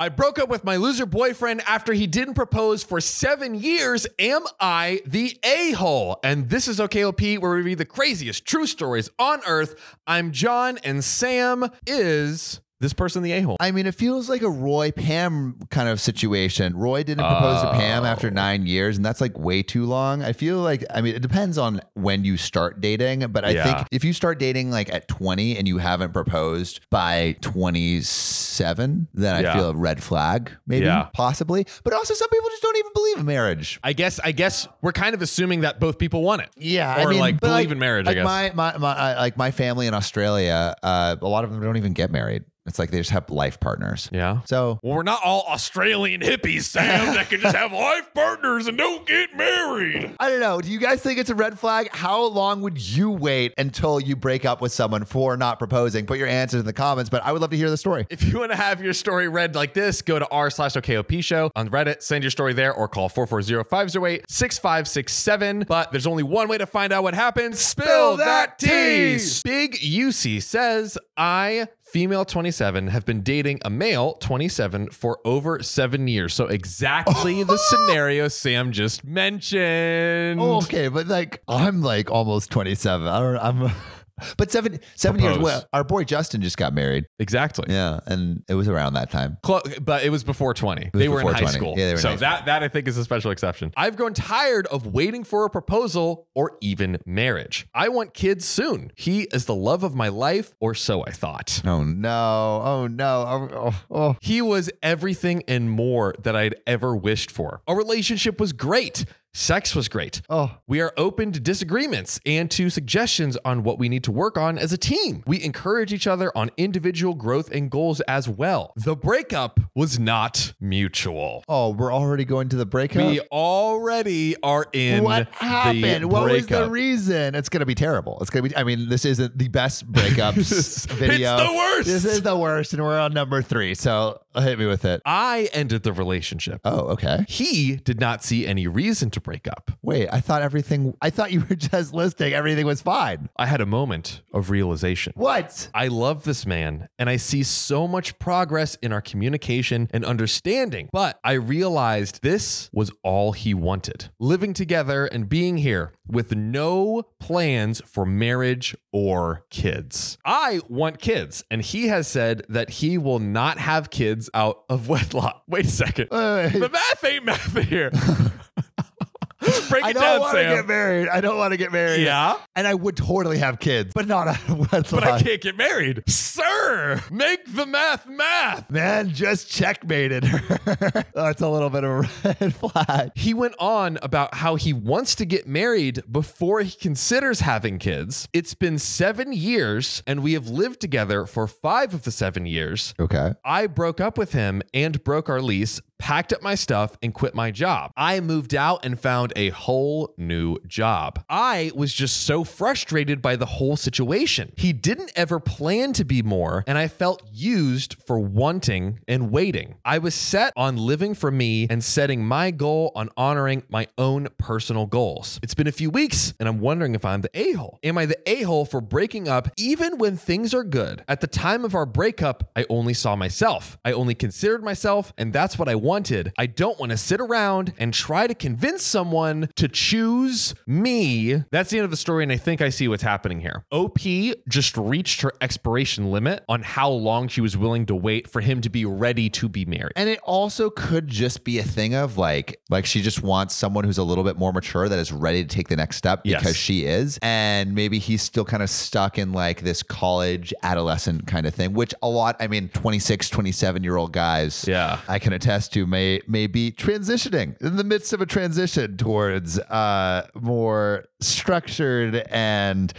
I broke up with my loser boyfriend after he didn't propose for seven years. Am I the a hole? And this is OKOP, where we read the craziest true stories on earth. I'm John, and Sam is this person the a hole. I mean, it feels like a Roy Pam kind of situation. Roy didn't propose to Pam after Oh. nine years, and that's like way too long. I feel like, I mean, it depends on when you start dating, but I Yeah. think if you start dating like at 20 and you haven't proposed by 27, then I Yeah. feel a red flag, maybe, Yeah. possibly. But also, some people just don't even believe in marriage. I guess I guess we're kind of assuming that both people want it. Yeah, Or, like, but, believe in marriage, I Like guess. my my, my like my family in Australia, uh, a lot of them don't even get married. It's like they just have life partners. Yeah. So Well, we're not all Australian hippies, Sam, that can just have life partners and don't get married. I don't know. Do you guys think it's a red flag? How long would you wait until you break up with someone for not proposing? Put your answers in the comments, but I would love to hear the story. If you want to have your story read like this, go to r slash OKOP show on Reddit, send your story there, or call 440-508-6567. But there's only one way to find out what happens. Spill that tea! Big UC says, I, female 27, have been dating a male 27 for over seven years. So exactly the scenario Sam just mentioned. Oh, okay, but like I'm like almost 27. I don't I'm but seven seven years. Well, our boy Justin just got married. Exactly. Yeah, and it was around that time. Clo- but it was before 20. was they were in before high 20. school. Yeah, they were in so high school. that that I think is a special exception. I've grown tired of waiting for a proposal or even marriage. I want kids soon. He is the love of my life, or so I thought. Oh no! Oh no! Oh, oh, oh. He was everything and more that I'd ever wished for. Our relationship was great. Sex was great. Oh. We are open to disagreements and to suggestions on what we need to work on as a team. We encourage each other on individual growth and goals as well. The breakup was not mutual. Oh, we're already going to the breakup. We already are in what happened? What was the reason? It's gonna be terrible. It's gonna be. I mean, this isn't the best breakups video. It's the worst. This is the worst, and we're on number three. So Oh, hit me with it. I ended the relationship. Oh, okay. He did not see any reason to break up. Wait, I thought everything. I thought you were just listing everything was fine. I had a moment of realization. What? I love this man and I see so much progress in our communication and understanding. But I realized this was all he wanted living together and being here with no plans for marriage or kids. I want kids, and he has said that he will not have kids out of wedlock. Wait a second. The math ain't math here. Break I it don't down, want to Sam. get married. I don't want to get married. yeah. And I would totally have kids, but not out of wedlock. But I can't get married. Sir, make the math math. Man, just checkmated her. That's a little bit of a red flag. He went on about how he wants to get married before he considers having kids. It's been seven years, and we have lived together for five of the seven years. Okay. I broke up with him and broke our lease, packed up my stuff, and quit my job. I moved out and found a whole new job. I was just so frustrated by the whole situation. He didn't ever plan to be more, and I felt used for wanting and waiting. I was set on living for me and setting my goal on honoring my own personal goals. It's been a few weeks, and I'm wondering if I'm the a hole. Am I the a hole for breaking up even when things are good? At the time of our breakup, I only saw myself. I only considered myself, and that's what I wanted. I don't want to sit around and try to convince someone to choose me. That's the end of the story, and I think I see what's happening here. OP just reached her expiration limit on how long she was willing to wait for him to be ready to be married. And it also could just be a thing of like, like she just wants someone who's a little bit more mature that is ready to take the next step Yes. because she is. And maybe he's still kind of stuck in like this college adolescent kind of thing, which a lot, I mean, 26, 27 year old guys, Yeah. I can attest to may, may be transitioning in the midst of a transition towards uh, more structured and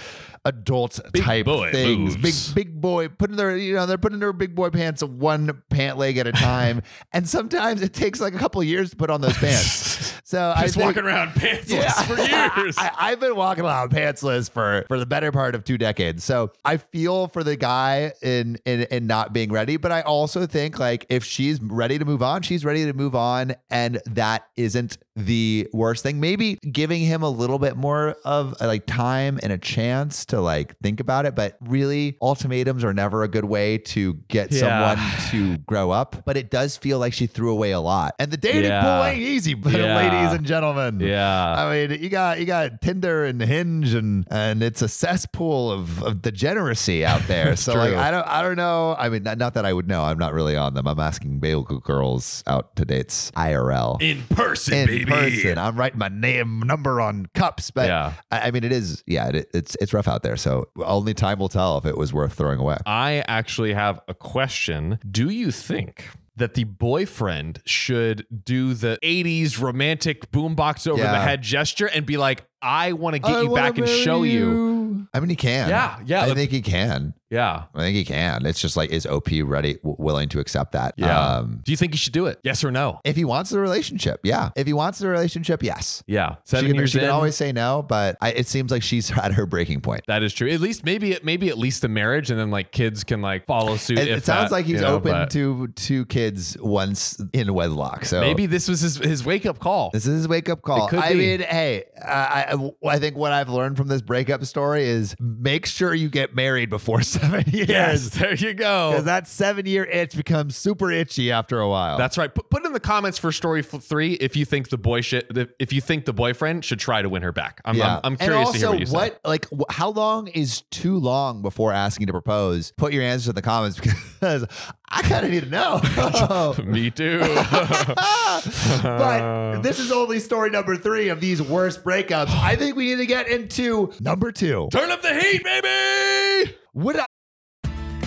adult type boy things. moves. Big big boy putting their you know they're putting their big boy pants one pant leg at a time, and sometimes it takes like a couple of years to put on those pants. So I Just think, walking around pantsless for years. I, I've been walking around pantsless for for the better part of two decades. So I feel for the guy in in in not being ready, but I also think like if she's ready to move on, she's ready to move on, and that isn't the worst thing. Maybe giving him a little bit more of like time and a chance to like think about it, but really ultimatums are never a good way to get Yeah. someone to grow up. But it does feel like she threw away a lot, and the dating Yeah. pool ain't easy, but Yeah. Ladies and gentlemen. yeah. I mean, you got you got Tinder and Hinge and and it's a cesspool of, of degeneracy out there. So like I don't I don't know. I mean, not, not that I would know. I'm not really on them. I'm asking Bagel girls out to dates IRL. in person, In baby. person, I'm writing my name number on cups, but Yeah. I, I mean, it is yeah, it, it's it's rough out there. So only time will tell if it was worth throwing away. I actually have a question. Do you think that the boyfriend should do the 80s romantic boombox over the head gesture and be like, I want to get I you back and show you? you. I mean, he can. Yeah, yeah. I think he can. Yeah. I think he can. It's just like is OP ready, w- willing to accept that? Yeah. Um, Do you think he should do it? Yes or no? if he wants the relationship, yeah. If he wants the relationship, yes. Yeah. She Seven can, years she in. can always say no, but I, it seems like she's at her breaking point. that is true. At least maybe maybe at least the marriage and then like kids can like follow suit. It, it sounds that, like he's you know, open to two kids once in wedlock. So maybe this was his, his wake up call. This is his wake up call. It I be. mean, hey, I, I I think what I've learned from this breakup story is make sure you get married before seven years. Yes, there you go. Because that seven year itch becomes super itchy after a while. That's right. Put, put in the comments for story three if you think the boy should, if you think the boyfriend should try to win her back. I'm, I'm, I'm curious and to hear what you say. What like, how long is too long before asking to propose? Put your answers in the comments because I kind of need to know. Me too. but this is only story number three of these worst breakups. I think we need to get into number two. Turn up the heat, baby. Would I?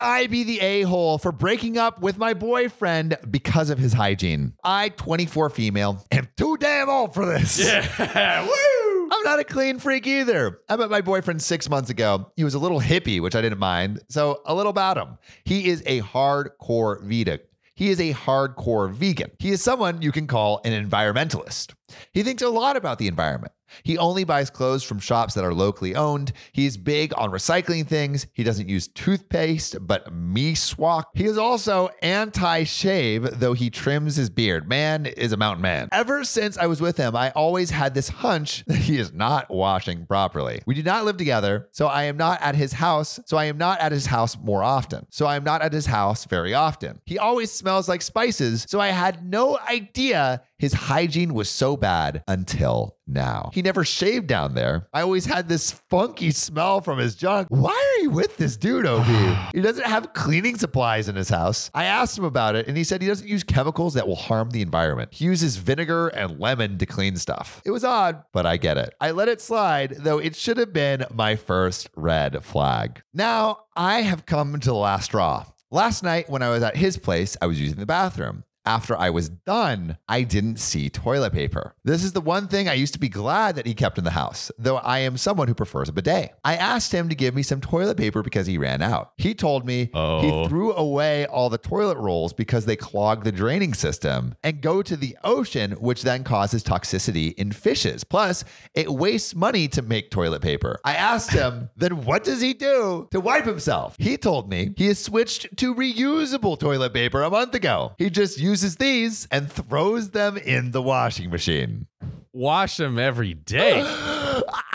I be the a hole for breaking up with my boyfriend because of his hygiene? I, 24 female, am too damn old for this. Yeah. Woo. I'm not a clean freak either. I met my boyfriend six months ago. He was a little hippie, which I didn't mind. So, a little about him. He is a hardcore vegan. He is a hardcore vegan. He is someone you can call an environmentalist. He thinks a lot about the environment. He only buys clothes from shops that are locally owned. He's big on recycling things. He doesn't use toothpaste, but meswak. He is also anti shave, though he trims his beard. Man is a mountain man. Ever since I was with him, I always had this hunch that he is not washing properly. We do not live together, so I am not at his house. So I am not at his house more often. So I am not at his house very often. He always smells like spices, so I had no idea his hygiene was so bad until now. He never shaved down there. I always had this funky smell from his junk. Why are you with this dude, OP? he doesn't have cleaning supplies in his house. I asked him about it, and he said he doesn't use chemicals that will harm the environment. He uses vinegar and lemon to clean stuff. It was odd, but I get it. I let it slide, though it should have been my first red flag. Now, I have come to the last straw. Last night, when I was at his place, I was using the bathroom. After I was done, I didn't see toilet paper. This is the one thing I used to be glad that he kept in the house, though I am someone who prefers a bidet. I asked him to give me some toilet paper because he ran out. He told me Oh. he threw away all the toilet rolls because they clog the draining system and go to the ocean, which then causes toxicity in fishes. Plus, it wastes money to make toilet paper. I asked him, then what does he do to wipe himself? He told me he has switched to reusable toilet paper a month ago. He just uses these and throws them in the washing machine. Wash them every day.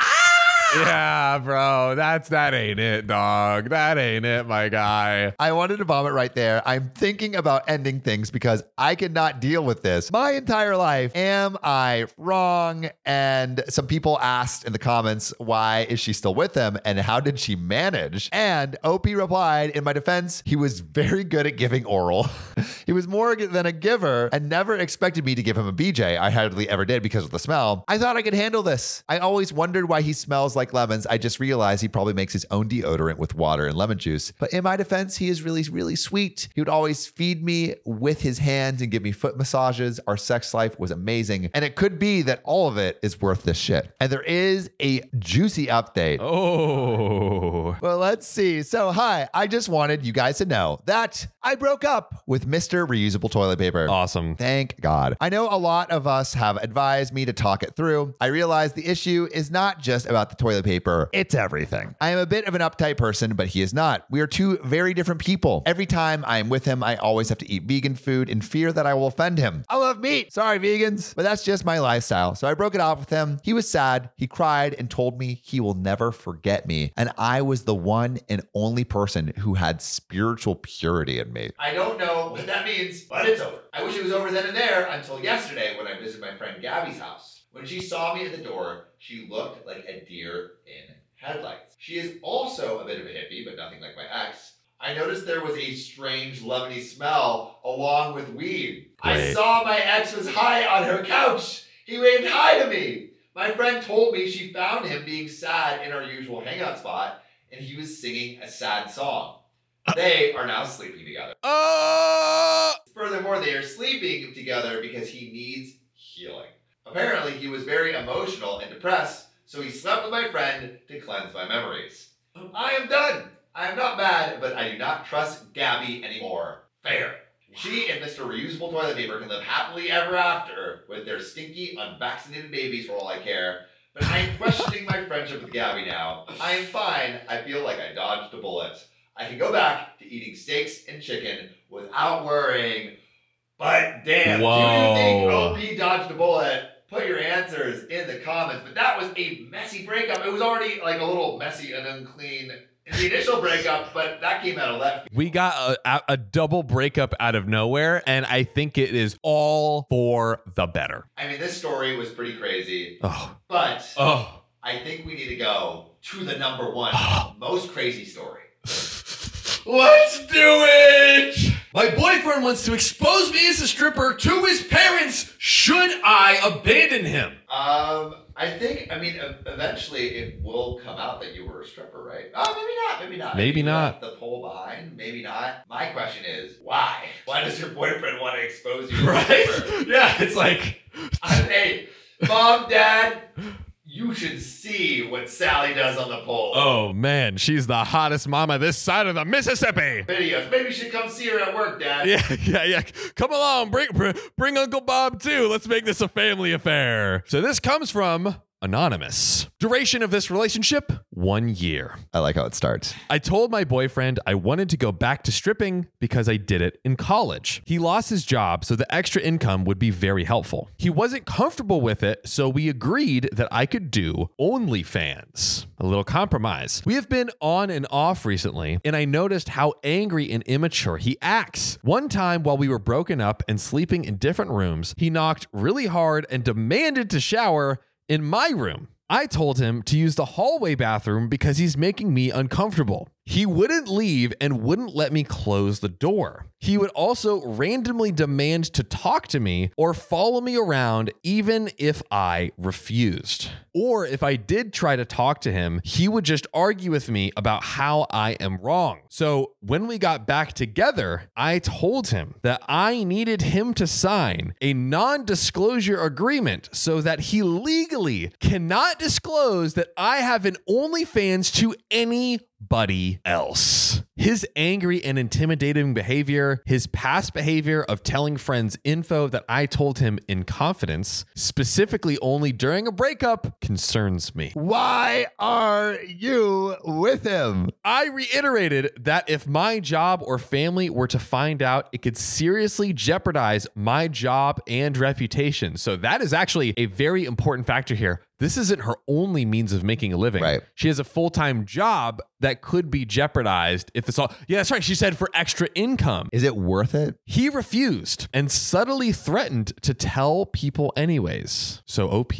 yeah, bro. That's that ain't it, dog. That ain't it, my guy. I wanted to vomit right there. I'm thinking about ending things because I cannot deal with this my entire life. Am I wrong? And some people asked in the comments, why is she still with him and how did she manage? And OP replied, in my defense, he was very good at giving oral. he was more than a giver and never expected me to give him a BJ. I hardly ever did because of the smell. I thought I could handle this. I always wondered why he smells like lemons. I just realized he probably makes his own deodorant with water and lemon juice. But in my defense, he is really, really sweet. He would always feed me with his hands and give me foot massages. Our sex life was amazing. And it could be that all of it is worth this shit. And there is a juicy update. Oh. Well, let's see. So, hi, I just wanted you guys to know that I broke up with Mr. Reusable Toilet Paper. Awesome. Thank God. I know a lot of us have advised me to talk it through. I realize the issue is not just about the toilet paper, it's everything. I am a bit of an uptight person, but he is not. We are two very different people. Every time I am with him, I always have to eat vegan food in fear that I will offend him. I love meat. Sorry, vegans, but that's just my lifestyle. So I broke it off with him. He was sad. He cried and told me he will never forget me. And I was the one and only person who had spiritual purity in me. I don't know what that means, but it's over. I wish it was over then and there until yesterday when I visited my friend Gabby's house. When she saw me at the door, she looked like a deer in headlights. She is also a bit of a hippie, but nothing like my ex. I noticed there was a strange lemony smell along with weed. I saw my ex was high on her couch. He waved hi to me. My friend told me she found him being sad in our usual hangout spot, and he was singing a sad song. They are now sleeping together. Oh. Furthermore, they are sleeping together because he needs healing. Apparently, he was very emotional and depressed, so he slept with my friend to cleanse my memories. I am done. I am not mad, but I do not trust Gabby anymore. Fair. She and Mr. Reusable Toilet Paper can live happily ever after with their stinky, unvaccinated babies for all I care. But I am questioning my friendship with Gabby now. I am fine. I feel like I dodged a bullet. I can go back to eating steaks and chicken without worrying. But damn, do you think OP dodged a bullet? Put your answers in the comments. But that was a messy breakup. It was already like a little messy and unclean in the initial breakup, but that came out of left. We got a, a, a double breakup out of nowhere, and I think it is all for the better. I mean, this story was pretty crazy, Oh. but Oh. I think we need to go to the number one most crazy story. Let's do it! My boyfriend wants to expose me as a stripper to his parents. Should I abandon him? Um, I think, I mean, eventually it will come out that you were a stripper, right? Oh, maybe not. Maybe not. Maybe not. The pole behind. Maybe not. My question is, why? Why does your boyfriend want to expose you? as a stripper? Yeah, it's like. I, hey, mom, dad, you should see what Sally does on the pole. Oh man, she's the hottest mama this side of the Mississippi. Videos. Maybe you should come see her at work, dad. Yeah, yeah, yeah. Come along, bring br- bring Uncle Bob too. Let's make this a family affair. So this comes from anonymous. Duration of this relationship: one year. I like how it starts. I told my boyfriend I wanted to go back to stripping because I did it in college. He lost his job, so the extra income would be very helpful. He wasn't comfortable with it, so we agreed that I could do OnlyFans. A little compromise. We have been on and off recently, and I noticed how angry and immature he acts. One time while we were broken up and sleeping in different rooms, he knocked really hard and demanded to shower in my room. I told him to use the hallway bathroom because he's making me uncomfortable. He wouldn't leave and wouldn't let me close the door. He would also randomly demand to talk to me or follow me around even if I refused. Or if I did try to talk to him, he would just argue with me about how I am wrong. So when we got back together, I told him that I needed him to sign a non disclosure agreement so that he legally cannot disclose that I have an OnlyFans to anybody else. His angry and intimidating behavior, his past behavior of telling friends info that I told him in confidence, specifically only during a breakup, concerns me. Why are you with him? I reiterated that if my job or family were to find out, it could seriously jeopardize my job and reputation. So that is actually a very important factor here. This isn't her only means of making a living. Right. She has a full time job that could be jeopardized if this all. Yeah, that's right. She said for extra income. Is it worth it? He refused and subtly threatened to tell people anyways. So OP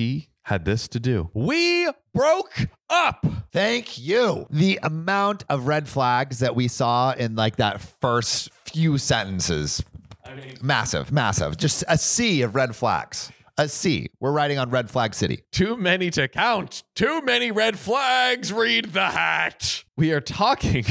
had this to do. We broke up. Thank you. The amount of red flags that we saw in like that first few sentences, I mean, massive, massive. Just a sea of red flags. A sea. We're riding on red flag city. Too many to count. Too many red flags. Read the hat. We are talking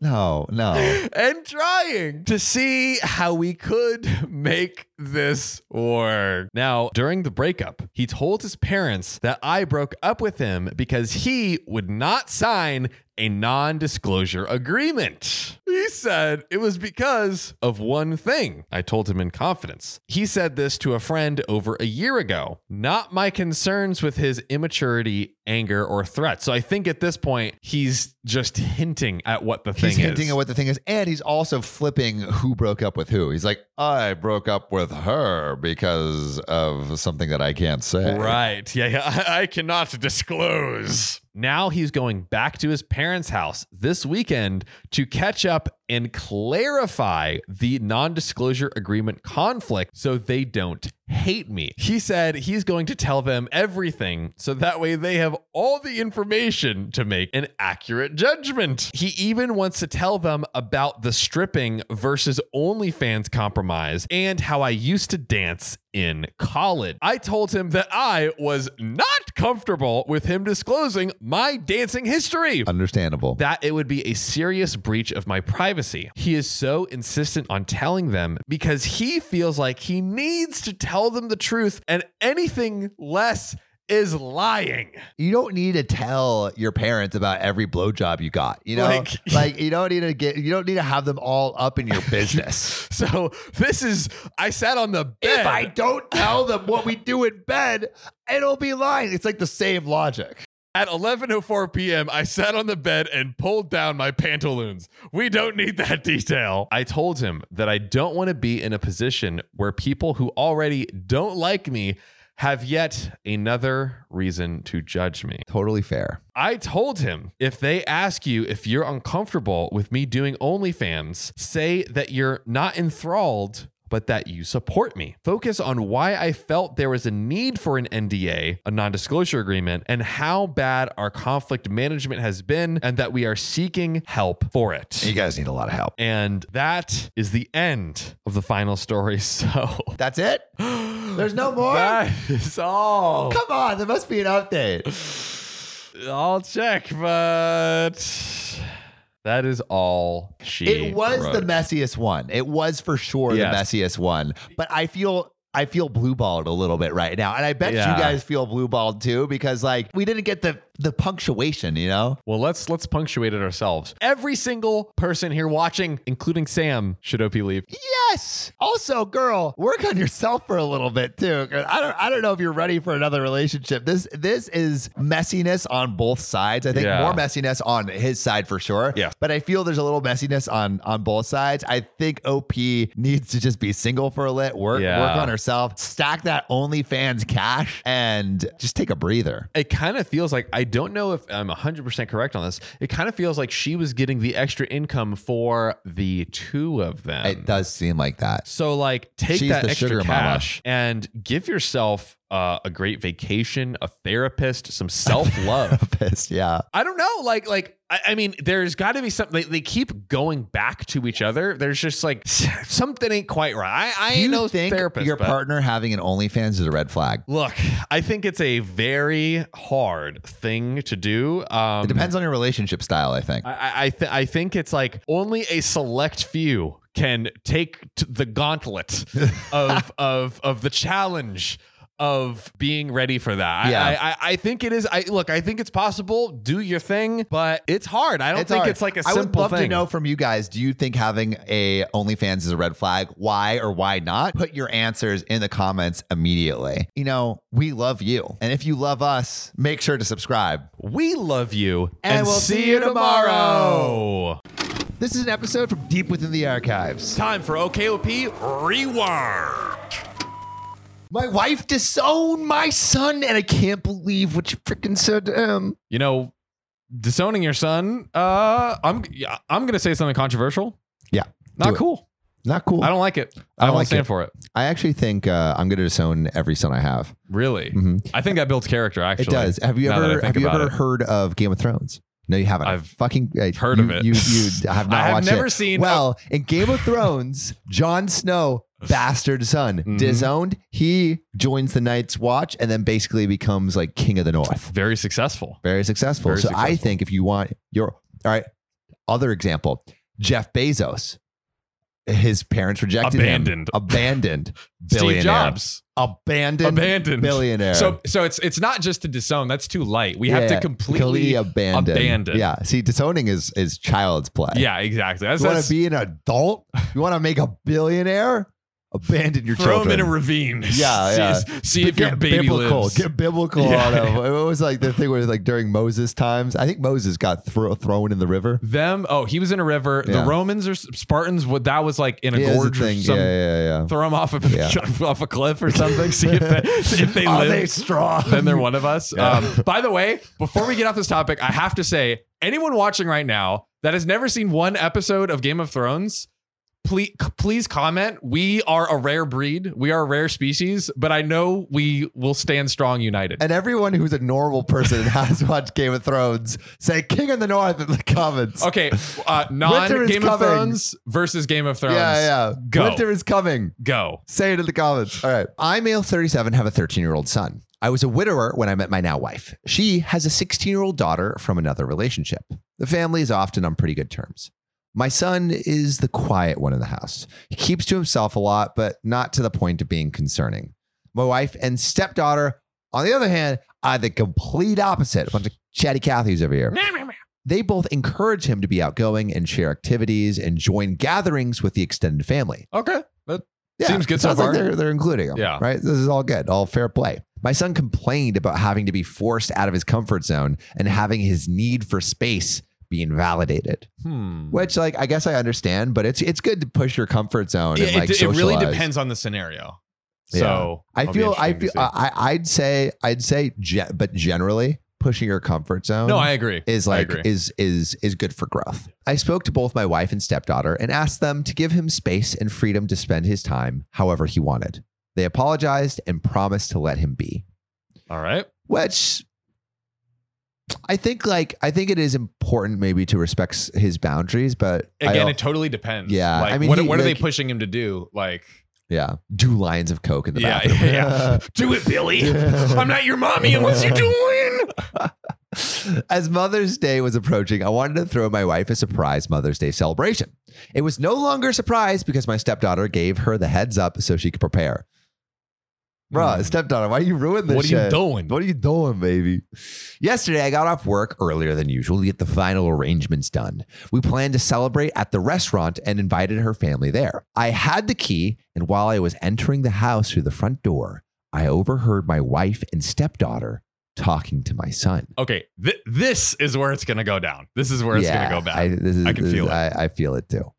No, no. and trying to see how we could make this work. Now, during the breakup, he told his parents that I broke up with him because he would not sign a non disclosure agreement. He said it was because of one thing. I told him in confidence. He said this to a friend over a year ago, not my concerns with his immaturity, anger, or threat. So I think at this point, he's just hinting at what the thing He's hinting at what the thing is, and he's also flipping who broke up with who. He's like, I broke up with her because of something that I can't say. Right. Yeah, yeah. I, I cannot disclose. Now he's going back to his parents' house this weekend to catch up and clarify the non disclosure agreement conflict so they don't hate me. He said he's going to tell them everything so that way they have all the information to make an accurate judgment. He even wants to tell them about the stripping versus OnlyFans compromise and how I used to dance in college. I told him that I was not comfortable with him disclosing my dancing history Understandable. that it would be a serious breach of my privacy. He is so insistent on telling them because he feels like he needs to tell them the truth and anything less is lying. you don't need to tell your parents about every blowjob you got. You know, Like- like, you don't need to get, you don't need to have them all up in your business. So this is I sat on the bed. if I don't tell them what we do in bed, it'll be lying. It's like the same logic. At 11:04 p.m., I sat on the bed and pulled down my pantaloons. We don't need that detail. I told him that I don't want to be in a position where people who already don't like me have yet another reason to judge me. Totally fair. I told him if they ask you if you're uncomfortable with me doing OnlyFans, say that you're not enthralled, but that you support me. Focus on why I felt there was a need for an NDA, a non disclosure agreement, and how bad our conflict management has been, and that we are seeking help for it. You guys need a lot of help. And that is the end of the final story. So That's it. There's no more. that is all. Come on, there must be an update. I'll check, but that is all she. It was the messiest one. It was for sure Yes. the messiest one. But I feel I feel blue balled a little bit right now. And I bet Yeah. you guys feel blue balled too, because like we didn't get the the punctuation, you know? Well, let's let's punctuate it ourselves. Every single person here watching, including Sam, should OP leave. Yes. Also, girl, work on yourself for a little bit too. I don't I don't know if you're ready for another relationship. This this is messiness on both sides. I think Yeah. more messiness on his side for sure. Yes. But I feel there's a little messiness on on both sides. I think OP needs to just be single for a lit, work Yeah. work on herself, stack that OnlyFans cash, and just take a breather. It kind of feels like I don't know if I'm 100% correct on this. It kind of feels like she was getting the extra income for the two of them. It does seem like that. So like take She's that the extra sugar mama. cash and give yourself uh, a great vacation, a therapist, some self-love. Yeah. I don't know. Like, like I, I mean, there's got to be something. They, they keep going back to each other. There's just like something ain't quite right. I, I ain't no think therapist. your partner having an OnlyFans is a red flag? Look, I think it's a very hard thing to do. Um, It depends on your relationship style, I think. I, I, I, th- I think it's like only a select few can take t- the gauntlet of of of the challenge of being ready for that. I- Yeah. I, I, I think it is. I look. I think it's possible. Do your thing, but it's hard. I don't think hard. it's like a I simple would love thing. to know from you guys. Do you think having a OnlyFans is a red flag? Why or why not? Put your answers in the comments immediately. You know, we love you, and if you love us, make sure to subscribe. We love you, And we'll see you tomorrow. This is an episode from deep within the archives. Time for OKOP Rewind. My wife disowned my son, and I can't believe what you freaking said to him. You know, disowning your son. Uh, I'm yeah, I'm gonna say something controversial. Yeah, not cool. Not cool. I don't like it. I don't like stand it. for it. I actually think uh, I'm going to disown every son I have. Really, Mhm. I think that builds character. Actually, It does. Have you now that I ever think have you about ever it. heard of Game of Thrones? No, you haven't. I've fucking uh, heard you, of it. You you have not I have watched never it. seen- Well, in Game of Thrones, Jon Snow, bastard son, Mhm. disowned. He joins the Night's Watch and then basically becomes like king of the North. Very successful. Very successful. Very so I think if you want your all right, other example, Jeff Bezos. His parents rejected Abandoned. him. Abandoned. Steve Billionaire. Jobs Abandoned. abandoned Billionaire. So so it's it's not just to disown. That's too light. We have to completely abandon. abandon. Yeah. See, disowning is is child's play. Yeah, exactly. That's, You want to be an adult? You want to make a billionaire? Abandon your throw children. Throw them in a ravine. Yeah, see, yeah. See if your baby biblical. lives. Get biblical Yeah. on them. It was like the thing where like during Moses times. I think Moses got thro- thrown in the river. them. Oh, he was in a river. Yeah. The Romans or Spartans. What that was like in a Yeah, gorge a or thing. some. Yeah, yeah, yeah. Throw them off a off a cliff or something. See if they, if they Are live. they strong? then they're one of us. Um, by the way, before we get off this topic, I have to say, anyone watching right now that has never seen one episode of Game of Thrones, please, please comment. We are a rare breed. We are a rare species, but I know we will stand strong united. And everyone who's a normal person and has watched Game of Thrones say King of the North in the comments. Okay, uh, non Game of. Thrones versus Game of Thrones. Yeah, yeah. Go. Winter is coming. Go. Say it in the comments. All right. I, male 37, have a 13 year old son. I was a widower when I met my now wife. She has a 16 year old daughter from another relationship. The family is often on pretty good terms. My son is the quiet one in the house. He keeps to himself a lot, but not to the point of being concerning. My wife and stepdaughter, on the other hand, are the complete opposite. A bunch of chatty Cathys over here. They both encourage him to be outgoing and share activities and join gatherings with the extended family. Okay. That Yeah, Seems good so sounds like far. they're, they're including him. Yeah. Right. This is all good. All fair play. My son complained about having to be forced out of his comfort zone and having his need for space be invalidated. hmm. Which, like, I guess I understand, but it's it's good to push your comfort zone Yeah, and like it, it really depends on the scenario. Yeah. So I feel. I feel. I, I'd say. I'd say. Ge- but generally, pushing your comfort zone. no, I agree. is like agree. is is is good for growth. I spoke to both my wife and stepdaughter and asked them to give him space and freedom to spend his time however he wanted. They apologized and promised to let him be. All right. Which I think like I think it is important maybe to respect his boundaries, but Again, it totally depends. Yeah, Like, I mean, what, he- what are they pushing him to do? Like, yeah, do lines of coke in the yeah, bathroom. yeah. do it, Billy. I'm not your mommy unless you do win. As Mother's Day was approaching, I wanted to throw my wife a surprise Mother's Day celebration. It was no longer a surprise because my stepdaughter gave her the heads up so she could prepare. Hmm. stepdaughter, why are you ruin this What are you doing? What are you doing, baby? Yesterday, I got off work earlier than usual to get the final arrangements done. We planned to celebrate at the restaurant and invited her family there. I had the key, and while I was entering the house through the front door, I overheard my wife and stepdaughter talking to my son. Okay, th- this is where it's gonna go down. This is where it's gonna go bad. I, is, I can feel is- it. I, I feel it too.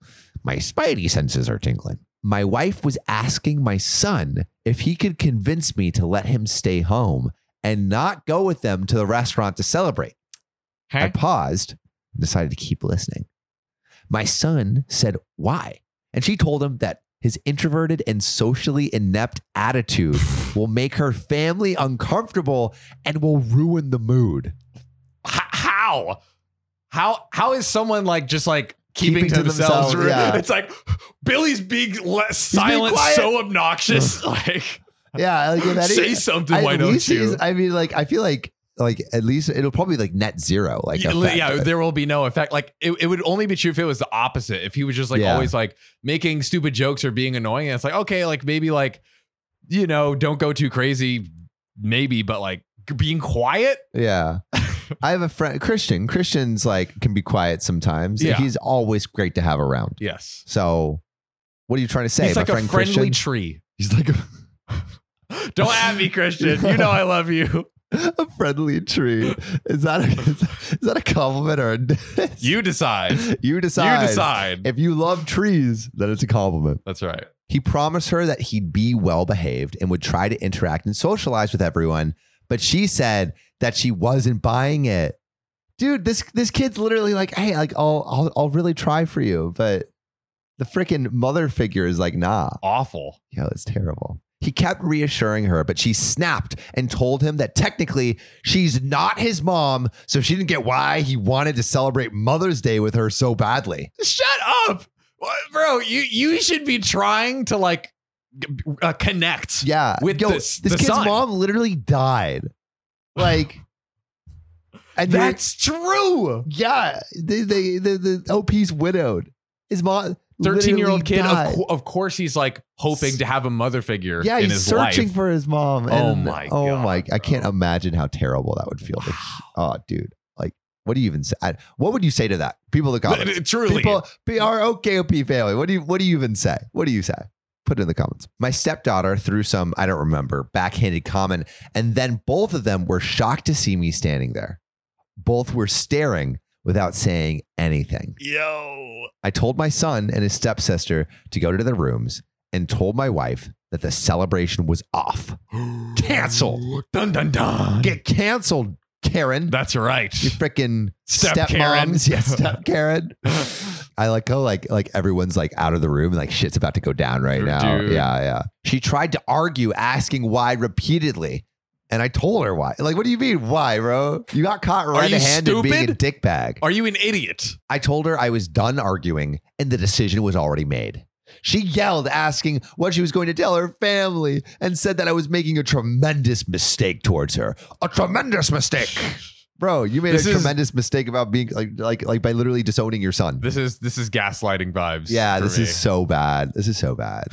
My spidey senses are tingling. My wife was asking my son if he could convince me to let him stay home and not go with them to the restaurant to celebrate. I paused and decided to keep listening. My son said, Why? And she told him that his introverted and socially inept attitude will make her family uncomfortable and will ruin the mood. H- how? How? How is someone like just like keeping, Keeping to, themselves? themselves, yeah. It's like Billy's being le- silent, quiet. so obnoxious. like, Yeah, like say something. I- why don't you? I mean, like I feel like like at least it'll probably like net zero. Like yeah, effect. yeah, there will be no effect. Like it, it would only be true if it was the opposite. If he was just like Yeah. always like making stupid jokes or being annoying, and it's like okay, like maybe like you know, don't go too crazy, maybe, but like being quiet. yeah. I have a friend Christian. Christian's like can be quiet sometimes. Yeah. He's always great to have around. Yes, So, what are you trying to say? he's My like a friend friendly Christian? tree. He's like a, Don't at me, Christian. You know I love you. a friendly tree. Is that a, is, is that a compliment or a diss? You decide. you decide. You decide. If you love trees, then it's a compliment. That's right. He promised her that he'd be well behaved and would try to interact and socialize with everyone, but she said that she wasn't buying it. Dude, this this kid's literally like, "Hey, like I'll I'll, I'll really try for you," but the freaking mother figure is like, "Nah." Awful. Yo, it's terrible. He kept reassuring her, but she snapped and told him that technically she's not his mom, so she didn't get why he wanted to celebrate Mother's Day with her so badly. Shut up, What- bro. You you should be trying to like uh, connect. Yeah. With Yo, this- this kid's son. mom literally died. Like, and That's true. yeah, the, the, the, the OP's widowed. His mom, 13 year old kid. Of, co- of course, he's like hoping to have a mother figure Yeah, in he's his searching life. for his mom. Oh my Oh God, my! I can't imagine how terrible that would feel. to- oh, dude, like, what do you even say? What would you say to that? People in the comments. Truly. People, our OKOP family. What do you? What do you even say? What do you say? Put it in the comments. My stepdaughter threw some I don't remember backhanded comment, and then both of them were shocked to see me standing there. Both were staring without saying anything. Yo. I told my son and his stepsister to go to their rooms and told my wife that the celebration was off. Canceled. Dun dun dun. Get canceled, Karen. That's right. you freaking Step step Karen. moms. Yeah, step Karen. I like how like like everyone's like out of the room and like shit's about to go down right now. Dude. Yeah, yeah. She tried to argue, asking why repeatedly. And I told her why. Like, what do you mean why, bro? You got caught red-handed being a stupid? dick bag. Are you an idiot? I told her I was done arguing and the decision was already made. She yelled, asking what she was going to tell her family, and said that I was making a tremendous mistake towards her. A tremendous mistake. Bro, you made This a is- tremendous mistake about being like like like by literally disowning your son. This is this is gaslighting vibes. yeah, this me. is so bad. This is so bad.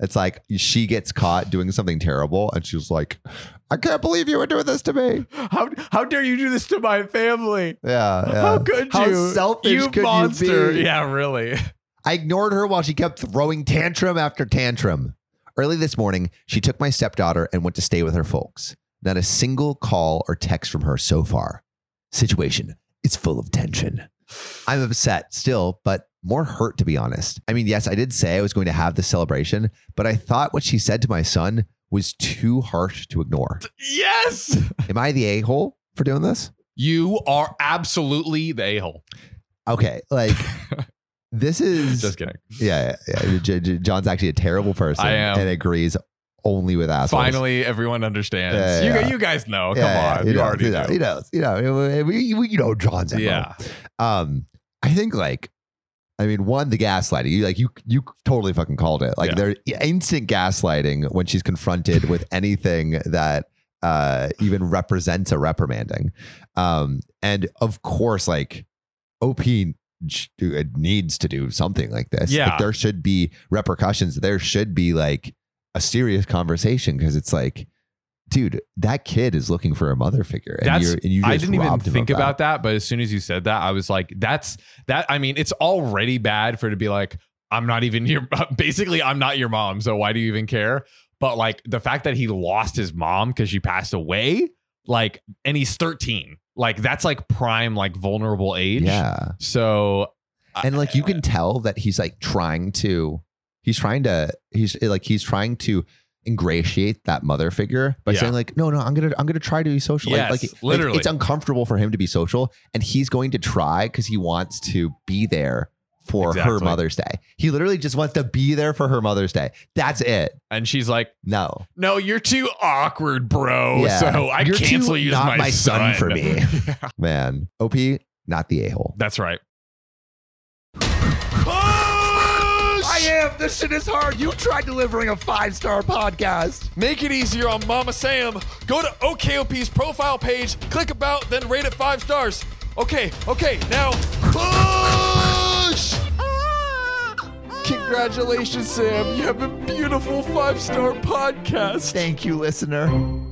It's like she gets caught doing something terrible and she's like, I can't believe you were doing this to me. How how dare you do this to my family? Yeah. yeah. How could you? How you? selfish you could monster. you be? Yeah, really. I ignored her while she kept throwing tantrum after tantrum. Early this morning, she took my stepdaughter and went to stay with her folks. Not a single call or text from her so far. Situation is full of tension. I'm upset still, but more hurt to be honest. I mean, yes, I did say I was going to have this celebration, but I thought what she said to my son was too harsh to ignore. Yes. Am I the a hole for doing this? You are absolutely the a hole. Okay, like this is Just kidding. Yeah, yeah, yeah. J- J- John's actually a terrible person I am. and agrees only with assholes. Finally, everyone understands. Yeah, you, yeah. you guys know. Come Yeah, yeah, on. You knows, already he knows, he knows. You know, we, we, you know John's MO. Yeah. Um, I think like, I mean, one the gaslighting. You like you you totally fucking called it. Like Yeah. they're instant gaslighting when she's confronted with anything that uh even represents a reprimanding. Um, and of course, like OP Uh, needs to do something like this. Yeah. Like, there should be repercussions. There should be like a serious conversation because it's like. Dude, that kid is looking for a mother figure, and, That's you're, and you just I didn't even think that. about that, but as soon as you said that, I was like, that's that. I mean, it's already bad for it to be like, I'm not even your basically, I'm not your mom. So why do you even care? But like the fact that he lost his mom because she passed away, like, and he's 13, like that's like prime, like vulnerable age. Yeah, So and like you can tell that he's like trying to he's trying to he's like he's trying to ingratiate that mother figure by Yeah. saying like no no i'm gonna i'm gonna try to be social Yes, like, like like, literally. it's uncomfortable for him to be social and he's going to try because he wants to be there for her mother's day he literally just wants to be there for her mother's day that's it and she's like, no no, you're too awkward, bro. Yeah. So I You're too cancel you as not my, my son for me. Yeah, man op not the a-hole that's right. I am. This shit is hard. You tried delivering a five star podcast. Make it easier on Mama Sam. Go to OKOP's profile page, click about, then rate it five stars. Okay, okay, now push! Congratulations, Sam. You have a beautiful five star podcast. Thank you, listener.